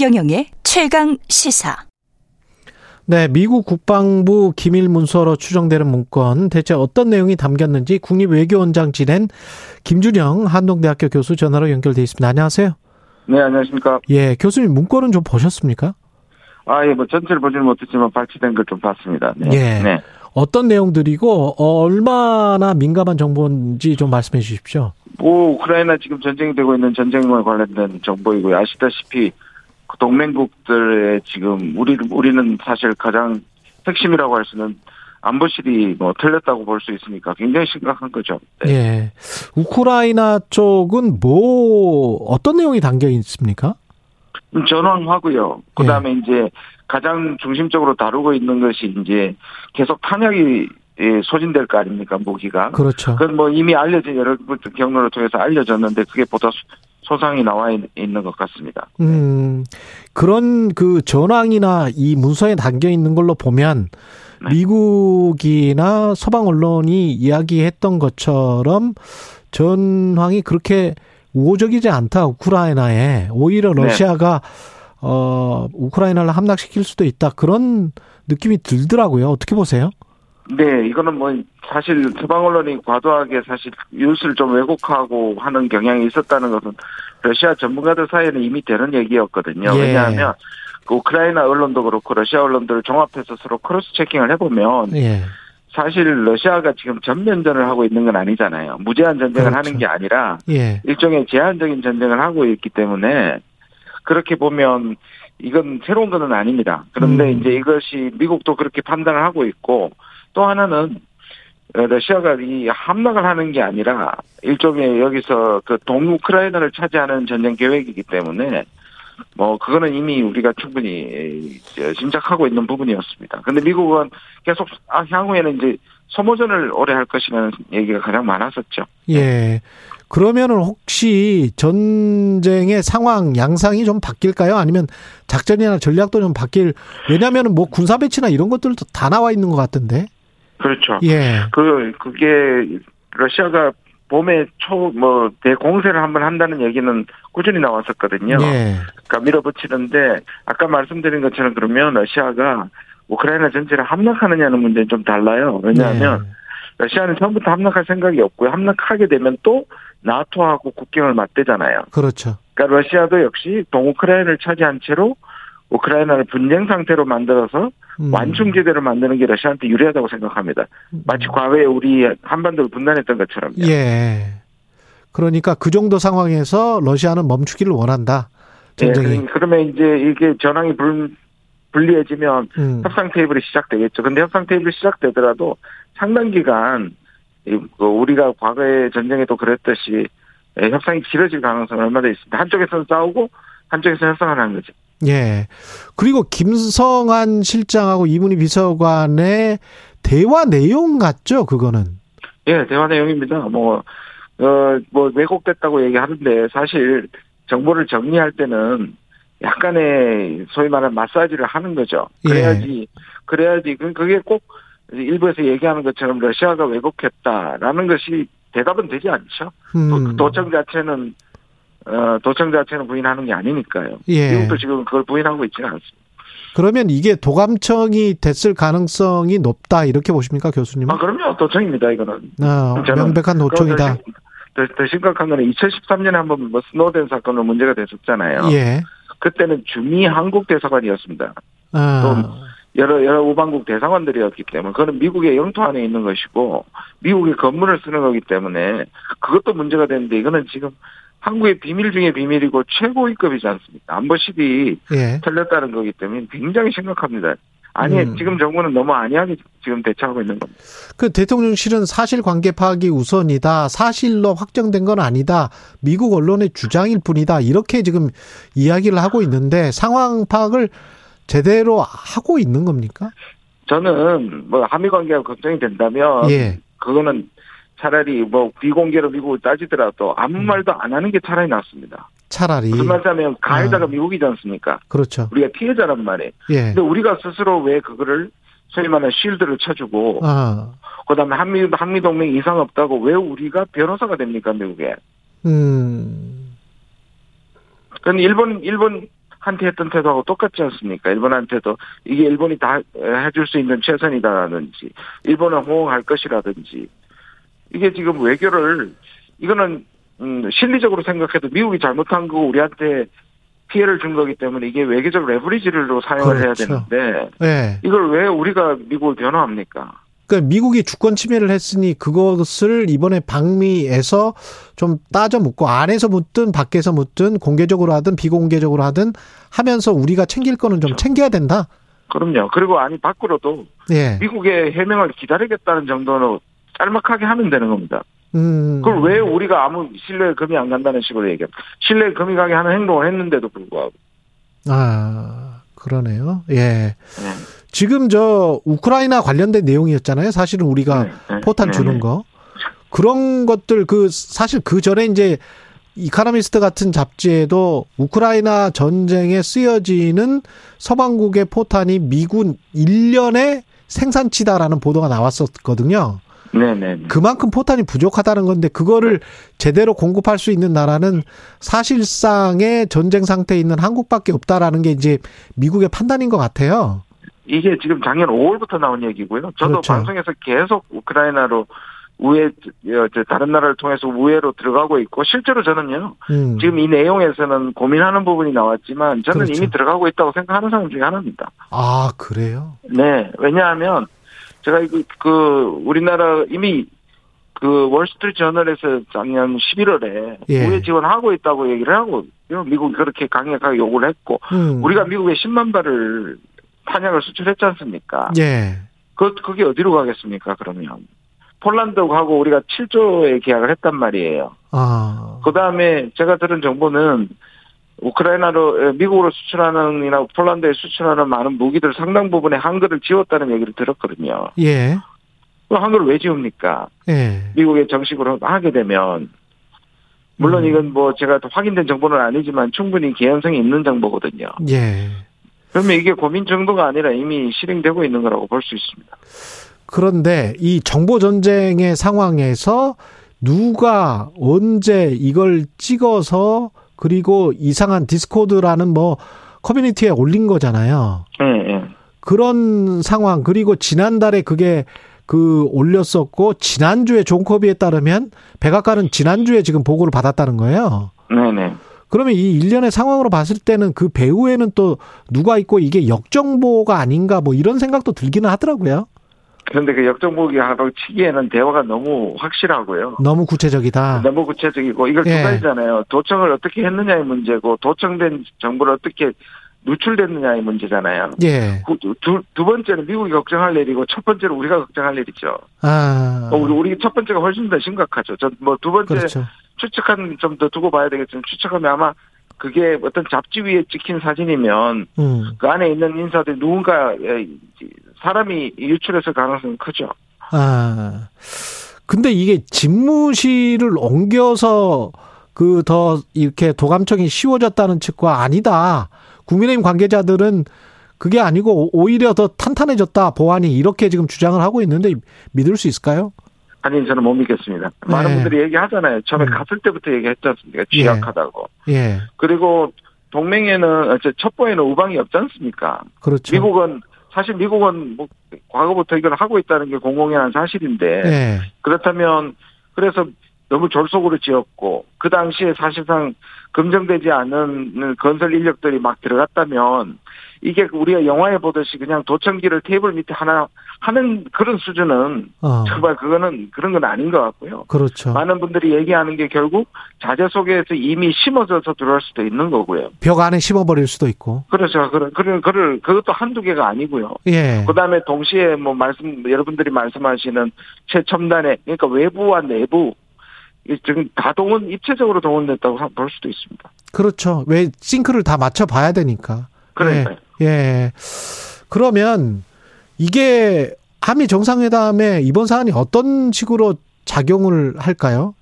최경영의 최강 시사. 네, 미국 국방부 기밀 문서로 추정되는 문건 대체 어떤 내용이 담겼는지 국립외교원장 지낸 김준영 한동대학교 교수 전화로 연결돼 있습니다. 안녕하세요. 네, 안녕하십니까. 예, 교수님 문건은 좀 보셨습니까? 아, 예, 뭐 전체를 보지는 못했지만 발췌된 걸 좀 봤습니다. 네. 예. 네. 어떤 내용들이고 어, 얼마나 민감한 정보인지 좀 말씀해 주십시오. 뭐 우크라이나 지금 전쟁이 되고 있는 전쟁과 관련된 정보이고요. 아시다시피 그 동맹국들의 지금 우리 우리는 사실 가장 핵심이라고 할 수는 안보실이 뭐 틀렸다고 볼 수 있으니까 굉장히 심각한 거죠. 네. 예. 우크라이나 쪽은 뭐 어떤 내용이 담겨 있습니까? 전황하고요. 그다음에 예. 이제 가장 중심적으로 다루고 있는 것이 이제 계속 탄약이 소진될 거 아닙니까 무기가. 그렇죠. 그건 뭐 이미 알려진 여러 경로를 통해서 알려졌는데 그게 보다 소상이 나와 있는 것 같습니다. 음 그런 그 전황이나 이 문서에 담겨 있는 걸로 보면 네. 미국이나 서방 언론이 이야기했던 것처럼 전황이 그렇게 우호적이지 않다 우크라이나에 오히려 네. 러시아가 네. 어 우크라이나를 함락시킬 수도 있다 그런 느낌이 들더라고요. 어떻게 보세요? 네, 이거는 뭐 사실 서방 언론이 과도하게 사실 뉴스를 좀 왜곡하고 하는 경향이 있었다는 것은 러시아 전문가들 사이에는 이미 되는 얘기였거든요. 예. 왜냐하면 그 우크라이나 언론도 그렇고 러시아 언론들을 종합해서 서로 cross checking을 해보면 예. 사실 러시아가 지금 전면전을 하고 있는 건 아니잖아요. 무제한 전쟁을 그렇죠. 하는 게 아니라 예. 일종의 제한적인 전쟁을 하고 있기 때문에 그렇게 보면 이건 새로운 것은 아닙니다. 그런데 음. 이제 이것이 미국도 그렇게 판단을 하고 있고 또 하나는 러시아가 이 함락을 하는 게 아니라 일종의 여기서 그 동우크라이나를 차지하는 전쟁 계획이기 때문에 뭐 그거는 이미 우리가 충분히 짐작하고 있는 부분이었습니다. 근데 미국은 계속 아 향후에는 이제 소모전을 오래 할 것이라는 얘기가 가장 많았었죠. 예. 그러면은 혹시 전쟁의 상황 양상이 좀 바뀔까요? 아니면 작전이나 전략도 좀 바뀔 왜냐면은 뭐 군사 배치나 이런 것들도 다 나와 있는 것 같던데. 그렇죠. 예. 그 그게 러시아가 봄에 초 뭐 대공세를 한번 한다는 얘기는 꾸준히 나왔었거든요. 네. 그러니까 밀어붙이는데 아까 말씀드린 것처럼 그러면 러시아가 우크라이나 전체를 함락하느냐는 문제는 좀 달라요. 왜냐하면 네. 러시아는 처음부터 함락할 생각이 없고요. 함락하게 되면 또 나토하고 국경을 맞대잖아요. 그렇죠. 그러니까 러시아도 역시 동우크라이나를 차지한 채로 우크라이나를 분쟁 상태로 만들어서 음. 완충제대로 만드는 게 러시아한테 유리하다고 생각합니다. 마치 과거에 우리 한반도를 분단했던 것처럼. 예. 그러니까 그 정도 상황에서 러시아는 멈추기를 원한다. 전쟁이. 네, 그러면 이제 이게 전황이 불, 불리해지면 음. 협상 테이블이 시작되겠죠. 근데 협상 테이블이 시작되더라도 상당 기간 그 우리가 과거에 전쟁에도 그랬듯이 협상이 길어질 가능성이 얼마나 있습니다. 한쪽에서는 싸우고 한쪽에서 협상을 하는 거죠. 예. 그리고 김성한 실장하고 이문희 비서관의 대화 내용 같죠, 그거는? 예, 대화 내용입니다. 뭐, 어, 뭐, 왜곡됐다고 얘기하는데, 사실, 정보를 정리할 때는 약간의 소위 말하는 마사지를 하는 거죠. 예. 그래야지, 예. 그래야지, 그게 꼭 일부에서 얘기하는 것처럼 러시아가 왜곡했다라는 것이 대답은 되지 않죠. 음. 도청 자체는 어, 도청 자체는 부인하는 게 아니니까요. 예. 미국도 지금 그걸 부인하고 있지는 않습니다. 그러면 이게 도감청이 됐을 가능성이 높다 이렇게 보십니까 교수님? 아 그럼요 도청입니다 이거는. 아, 명백한 도청이다. 더, 더, 심각한 거는 2013년에 한번 뭐 스노덴 사건으로 문제가 됐었잖아요. 예. 그때는 주미 한국 대사관이었습니다. 아. 또 여러 여러 우방국 대사관들이었기 때문에 그거는 미국의 영토 안에 있는 것이고 미국의 건물을 쓰는 거기 때문에 그것도 문제가 되는데 이거는 지금 한국의 비밀 중에 비밀이고 최고위급이지 않습니까? 안보실이 예. 틀렸다는 거기 때문에 굉장히 심각합니다. 아니 음. 지금 정부는 너무 안이하게 지금 대처하고 있는 겁니다. 그 대통령실은 사실 관계 파악이 우선이다. 사실로 확정된 건 아니다. 미국 언론의 주장일 뿐이다. 이렇게 지금 이야기를 하고 있는데 상황 파악을 제대로 하고 있는 겁니까? 저는 뭐 한미 관계가 걱정이 된다면 예. 그거는 차라리 뭐 비공개로 미국을 따지더라도 아무 음. 말도 안 하는 게 차라리 낫습니다. 차라리. 무슨 말하면 가해자가 아. 미국이지 않습니까? 그렇죠. 우리가 피해자란 말이에요. 예. 근데 우리가 스스로 왜 그거를 소위 말하는 쉴드를 쳐주고 아. 그다음에 한미 한미 동맹 이상 없다고 왜 우리가 변호사가 됩니까 미국에? 음. 그건 일본 일본 한테 했던 태도하고 똑같지 않습니까? 일본한테도 이게 일본이 다 해줄 수 있는 최선이다라든지 일본은 호응할 것이라든지 이게 지금 외교를 이거는 음, 실리적으로 생각해도 미국이 잘못한 거고 우리한테 피해를 준 거기 때문에 이게 외교적 레버리지를 사용을 그렇죠. 해야 되는데 예. 이걸 왜 우리가 미국을 변호합니까? 그러니까 미국이 주권 침해를 했으니 그것을 이번에 방미에서 좀 따져 묻고 안에서 묻든 밖에서 묻든 공개적으로 하든 비공개적으로 하든 하면서 우리가 챙길 거는 좀 그렇죠. 챙겨야 된다. 그럼요. 그리고 아니 밖으로도 예. 미국의 해명을 기다리겠다는 정도로 짤막하게 하면 되는 겁니다. 음. 그걸 왜 우리가 아무 신뢰 금이 안 간다는 식으로 얘기해? 신뢰 금이 가게 하는 행동을 했는데도 불구하고. 아, 그러네요. 예. 네. 지금 저 우크라이나 관련된 내용이었잖아요. 사실은 우리가 네, 네, 포탄 네, 주는 네. 거. 그런 것들 그 사실 그 전에 이제 이카노미스트 같은 잡지에도 우크라이나 전쟁에 쓰여지는 서방국의 포탄이 미군 1년의 생산치다라는 보도가 나왔었거든요. 네네. 그만큼 포탄이 부족하다는 건데 그거를 제대로 공급할 수 있는 나라는 사실상의 전쟁 상태에 있는 한국밖에 없다라는 게 이제 미국의 판단인 것 같아요. 이게 지금 작년 5월부터 나온 얘기고요. 저도 그렇죠. 방송에서 계속 우크라이나로 우회, 어, 저 다른 나라를 통해서 우회로 들어가고 있고, 실제로 저는요, 음. 지금 이 내용에서는 고민하는 부분이 나왔지만, 저는 그렇죠. 이미 들어가고 있다고 생각하는 사람 중에 하나입니다. 아 그래요? 네, 왜냐하면, 제가 이거, 그, 우리나라 이미 그 월스트리트 저널에서 작년 11월에 예. 우회 지원하고 있다고 얘기를 하고, 미국이 그렇게 강력하게 요구를 했고, 음. 우리가 미국에 10만 발을 탄약을 수출했지 않습니까? 예. 그, 그게 어디로 가겠습니까, 그러면? 폴란드하고 우리가 7조의 계약을 했단 말이에요. 아. 그 다음에 제가 들은 정보는 우크라이나로, 에, 미국으로 수출하는 이나 폴란드에 수출하는 많은 무기들 상당 부분에 한글을 지웠다는 얘기를 들었거든요. 예. 그 한글을 왜 지웁니까? 예. 미국에 정식으로 하게 되면. 물론 음. 이건 뭐 제가 또 확인된 정보는 아니지만 충분히 개연성이 있는 정보거든요. 예. 그러면 이게 고민 정도가 아니라 이미 실행되고 있는 거라고 볼 수 있습니다. 그런데 이 정보 전쟁의 상황에서 누가 언제 이걸 찍어서 그리고 이상한 Discord라는 뭐 커뮤니티에 올린 거잖아요. 예, 예. 그런 상황 그리고 지난달에 그게 그 올렸었고 지난주에 존 커비에 따르면 백악관은 지난주에 지금 보고를 받았다는 거예요. 네 네. 그러면 이 일련의 상황으로 봤을 때는 그 배후에는 또 누가 있고 이게 역정보가 아닌가 뭐 이런 생각도 들기는 하더라고요. 그런데 그 역정보기 하고 치기에는 대화가 너무 확실하고요. 너무 구체적이다. 너무 구체적이고 이걸 예. 두 가지잖아요. 도청을 어떻게 했느냐의 문제고 도청된 정보를 어떻게 누출됐느냐의 문제잖아요. 예. 그 두, 두 번째는 미국이 걱정할 일이고 첫 번째는 우리가 걱정할 일이죠. 아. 어, 우리 우리 첫 번째가 훨씬 더 심각하죠. 저뭐두 번째 그렇죠. 추측한 좀 더 두고 봐야 되겠지만 추측하면 아마 그게 어떤 잡지 위에 찍힌 사진이면 음. 그 안에 있는 인사들이 누군가 에, 사람이 유출했을 가능성이 크죠. 아. 근데 이게 집무실을 옮겨서 그 더 이렇게 도감청이 쉬워졌다는 측과 아니다. 국민의힘 관계자들은 그게 아니고 오히려 더 탄탄해졌다. 보안이 이렇게 지금 주장을 하고 있는데 믿을 수 있을까요? 아니 저는 못 믿겠습니다. 많은 네. 분들이 얘기하잖아요. 처음에 음. 갔을 때부터 얘기했지 않습니까? 취약하다고. 예. 그리고 동맹에는 어, 저 첩보에는 우방이 없지 않습니까? 그렇죠. 미국은 사실 미국은 뭐 과거부터 이걸 하고 있다는 게 공공연한 사실인데 예. 그렇다면 그래서 너무 졸속으로 지었고 그 당시에 사실상 검증되지 않은 건설 인력들이 막 들어갔다면 이게 우리가 영화에 보듯이 그냥 도청기를 테이블 밑에 하나 하는 그런 수준은 어. 정말 그거는 그런 건 아닌 것 같고요. 그렇죠. 많은 분들이 얘기하는 게 결국 자재 속에서 이미 심어져서 들어올 수도 있는 거고요. 벽 안에 심어버릴 수도 있고. 그렇죠. 그런 그런 그를 그것도 한두 개가 아니고요. 예. 그다음에 동시에 뭐 말씀 여러분들이 말씀하시는 최첨단의 그러니까 외부와 내부 이 지금 다 동원 입체적으로 동원됐다고 볼 수도 있습니다. 그렇죠. 왜 싱크를 다 맞춰 봐야 되니까. 그러니까요. 예. 예. 그러면 이게 한미 정상회담에 이번 사안이 어떤 식으로 작용을 할까요?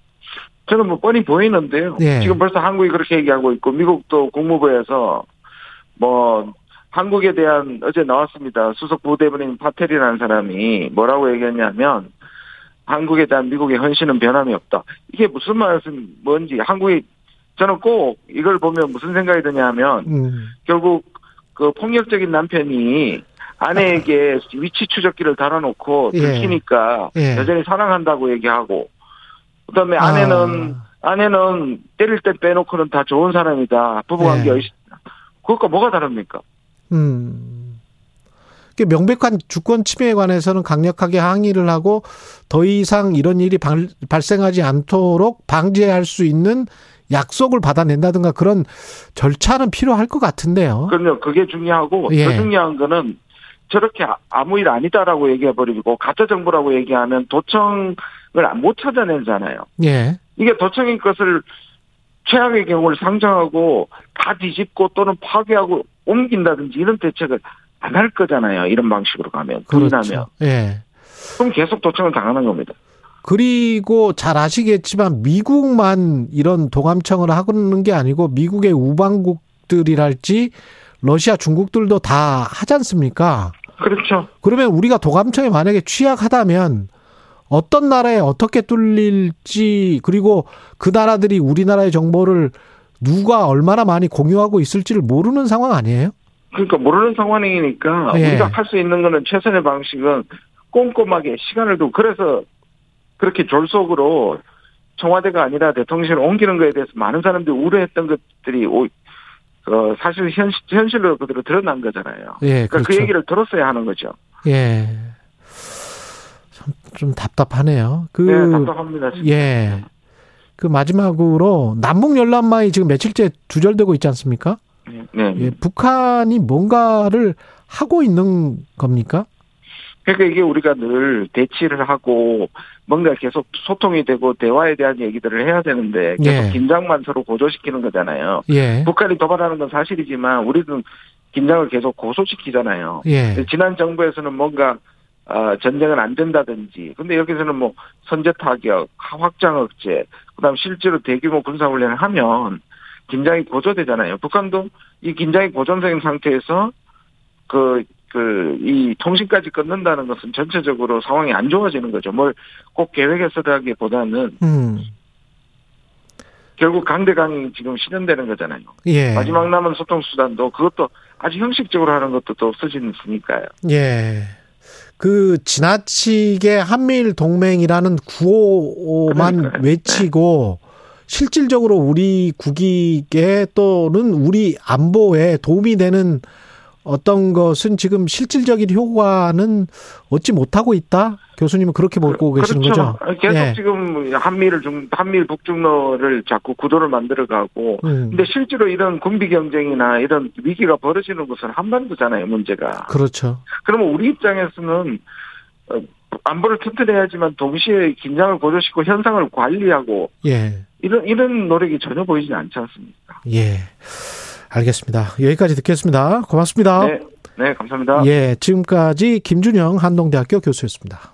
저는 뭐 뻔히 보이는데요. 예. 지금 벌써 한국이 그렇게 얘기하고 있고 미국도 국무부에서 뭐 한국에 대한 어제 나왔습니다. 수석 부대변인 파텔이라는 사람이 뭐라고 얘기했냐면 한국에 대한 미국의 헌신은 변함이 없다. 이게 무슨 말씀 뭔지 한국이 저는 꼭 이걸 보면 무슨 생각이 드냐면 음. 결국 그 폭력적인 남편이 아내에게 위치 추적기를 달아놓고 예. 들키니까 예. 여전히 사랑한다고 얘기하고 그다음에 아내는 아내는 때릴 때 빼놓고는 다 좋은 사람이다 부부관계 예. 의 그것과 뭐가 다릅니까? 음. 그 명백한 주권 침해에 관해서는 강력하게 항의를 하고 더 이상 이런 일이 발, 발생하지 않도록 방지할 수 있는 약속을 받아낸다든가 그런 절차는 필요할 것 같은데요. 그럼요. 그게 중요하고 예. 더 중요한 거는 저렇게 아- 아무 일 아니다라고 얘기해버리고 가짜 정보라고 얘기하면 도청을 못 찾아내잖아요. 예. 이게 도청인 것을 최악의 경우를 상정하고 다 뒤집고 또는 파괴하고 옮긴다든지 이런 대책을 안 할 거잖아요. 이런 방식으로 가면. 그렇죠. 그러면 예. 그럼 계속 도청을 당하는 겁니다. 그리고 잘 아시겠지만 미국만 이런 도감청을 하는 게 아니고 미국의 우방국들이랄지 러시아 중국들도 다 하지 않습니까? 그렇죠. 그러면 우리가 도감청에 만약에 취약하다면 어떤 나라에 어떻게 뚫릴지 그리고 그 나라들이 우리나라의 정보를 누가 얼마나 많이 공유하고 있을지를 모르는 상황 아니에요? 그러니까 모르는 상황이니까 예. 우리가 할 수 있는 거는 최선의 방식은 꼼꼼하게 시간을 두고 그래서 그렇게 졸속으로 청와대가 아니라 대통령실을 옮기는 거에 대해서 많은 사람들이 우려했던 것들이 오, 어, 사실 현, 현실로 그대로 드러난 거잖아요. 예, 그러니까 그 그렇죠. 얘기를 들었어야 하는 거죠. 예. 참, 좀 답답하네요. 그, 네, 답답합니다. 진짜. 예. 그 마지막으로 남북 열람망이 지금 며칠째 두절되고 있지 않습니까? 네. 예, 북한이 뭔가를 하고 있는 겁니까? 그러니까 이게 우리가 늘 대치를 하고 뭔가 계속 소통이 되고 대화에 대한 얘기들을 해야 되는데 계속 예. 긴장만 서로 고조시키는 거잖아요. 예. 북한이 도발하는 건 사실이지만 우리는 긴장을 계속 고소시키잖아요. 예. 지난 정부에서는 뭔가 어, 전쟁은 안 된다든지, 근데 여기서는 뭐 선제 타격, 확장 억제, 그다음 실제로 대규모 군사 훈련을 하면 긴장이 고조되잖아요. 북한도 이 긴장이 고조된 상태에서 그 그 이 통신까지 끊는다는 것은 전체적으로 상황이 안 좋아지는 거죠. 뭘 꼭 계획했어라기 보다는 음. 결국 강대강이 지금 실현되는 거잖아요. 예. 마지막 남은 소통 수단도 그것도 아주 형식적으로 하는 것도 또 없어지니까요. 예. 그 지나치게 한미일 동맹이라는 구호만 그러니까요. 네. 외치고 실질적으로 우리 국익에 또는 우리 안보에 도움이 되는 어떤 것은 지금 실질적인 효과는 얻지 못하고 있다. 교수님은 그렇게 보고 계시는 그렇죠. 거죠? 계속 예. 지금 한미를 중 한미일 북중로를 자꾸 구도를 만들어가고 음, 근데 실제로 이런 군비 경쟁이나 이런 위기가 벌어지는 곳은 한반도잖아요 문제가. 그렇죠. 그러면 우리 입장에서는 어, 안보를 튼튼해야지만 동시에 긴장을 고조시키고 현상을 관리하고 예. 이런 이런 노력이 전혀 보이지 않지 않습니까? 예. 알겠습니다. 여기까지 듣겠습니다. 고맙습니다. 네, 네 감사합니다. 예. 지금까지 김준영 한동대학교 교수였습니다.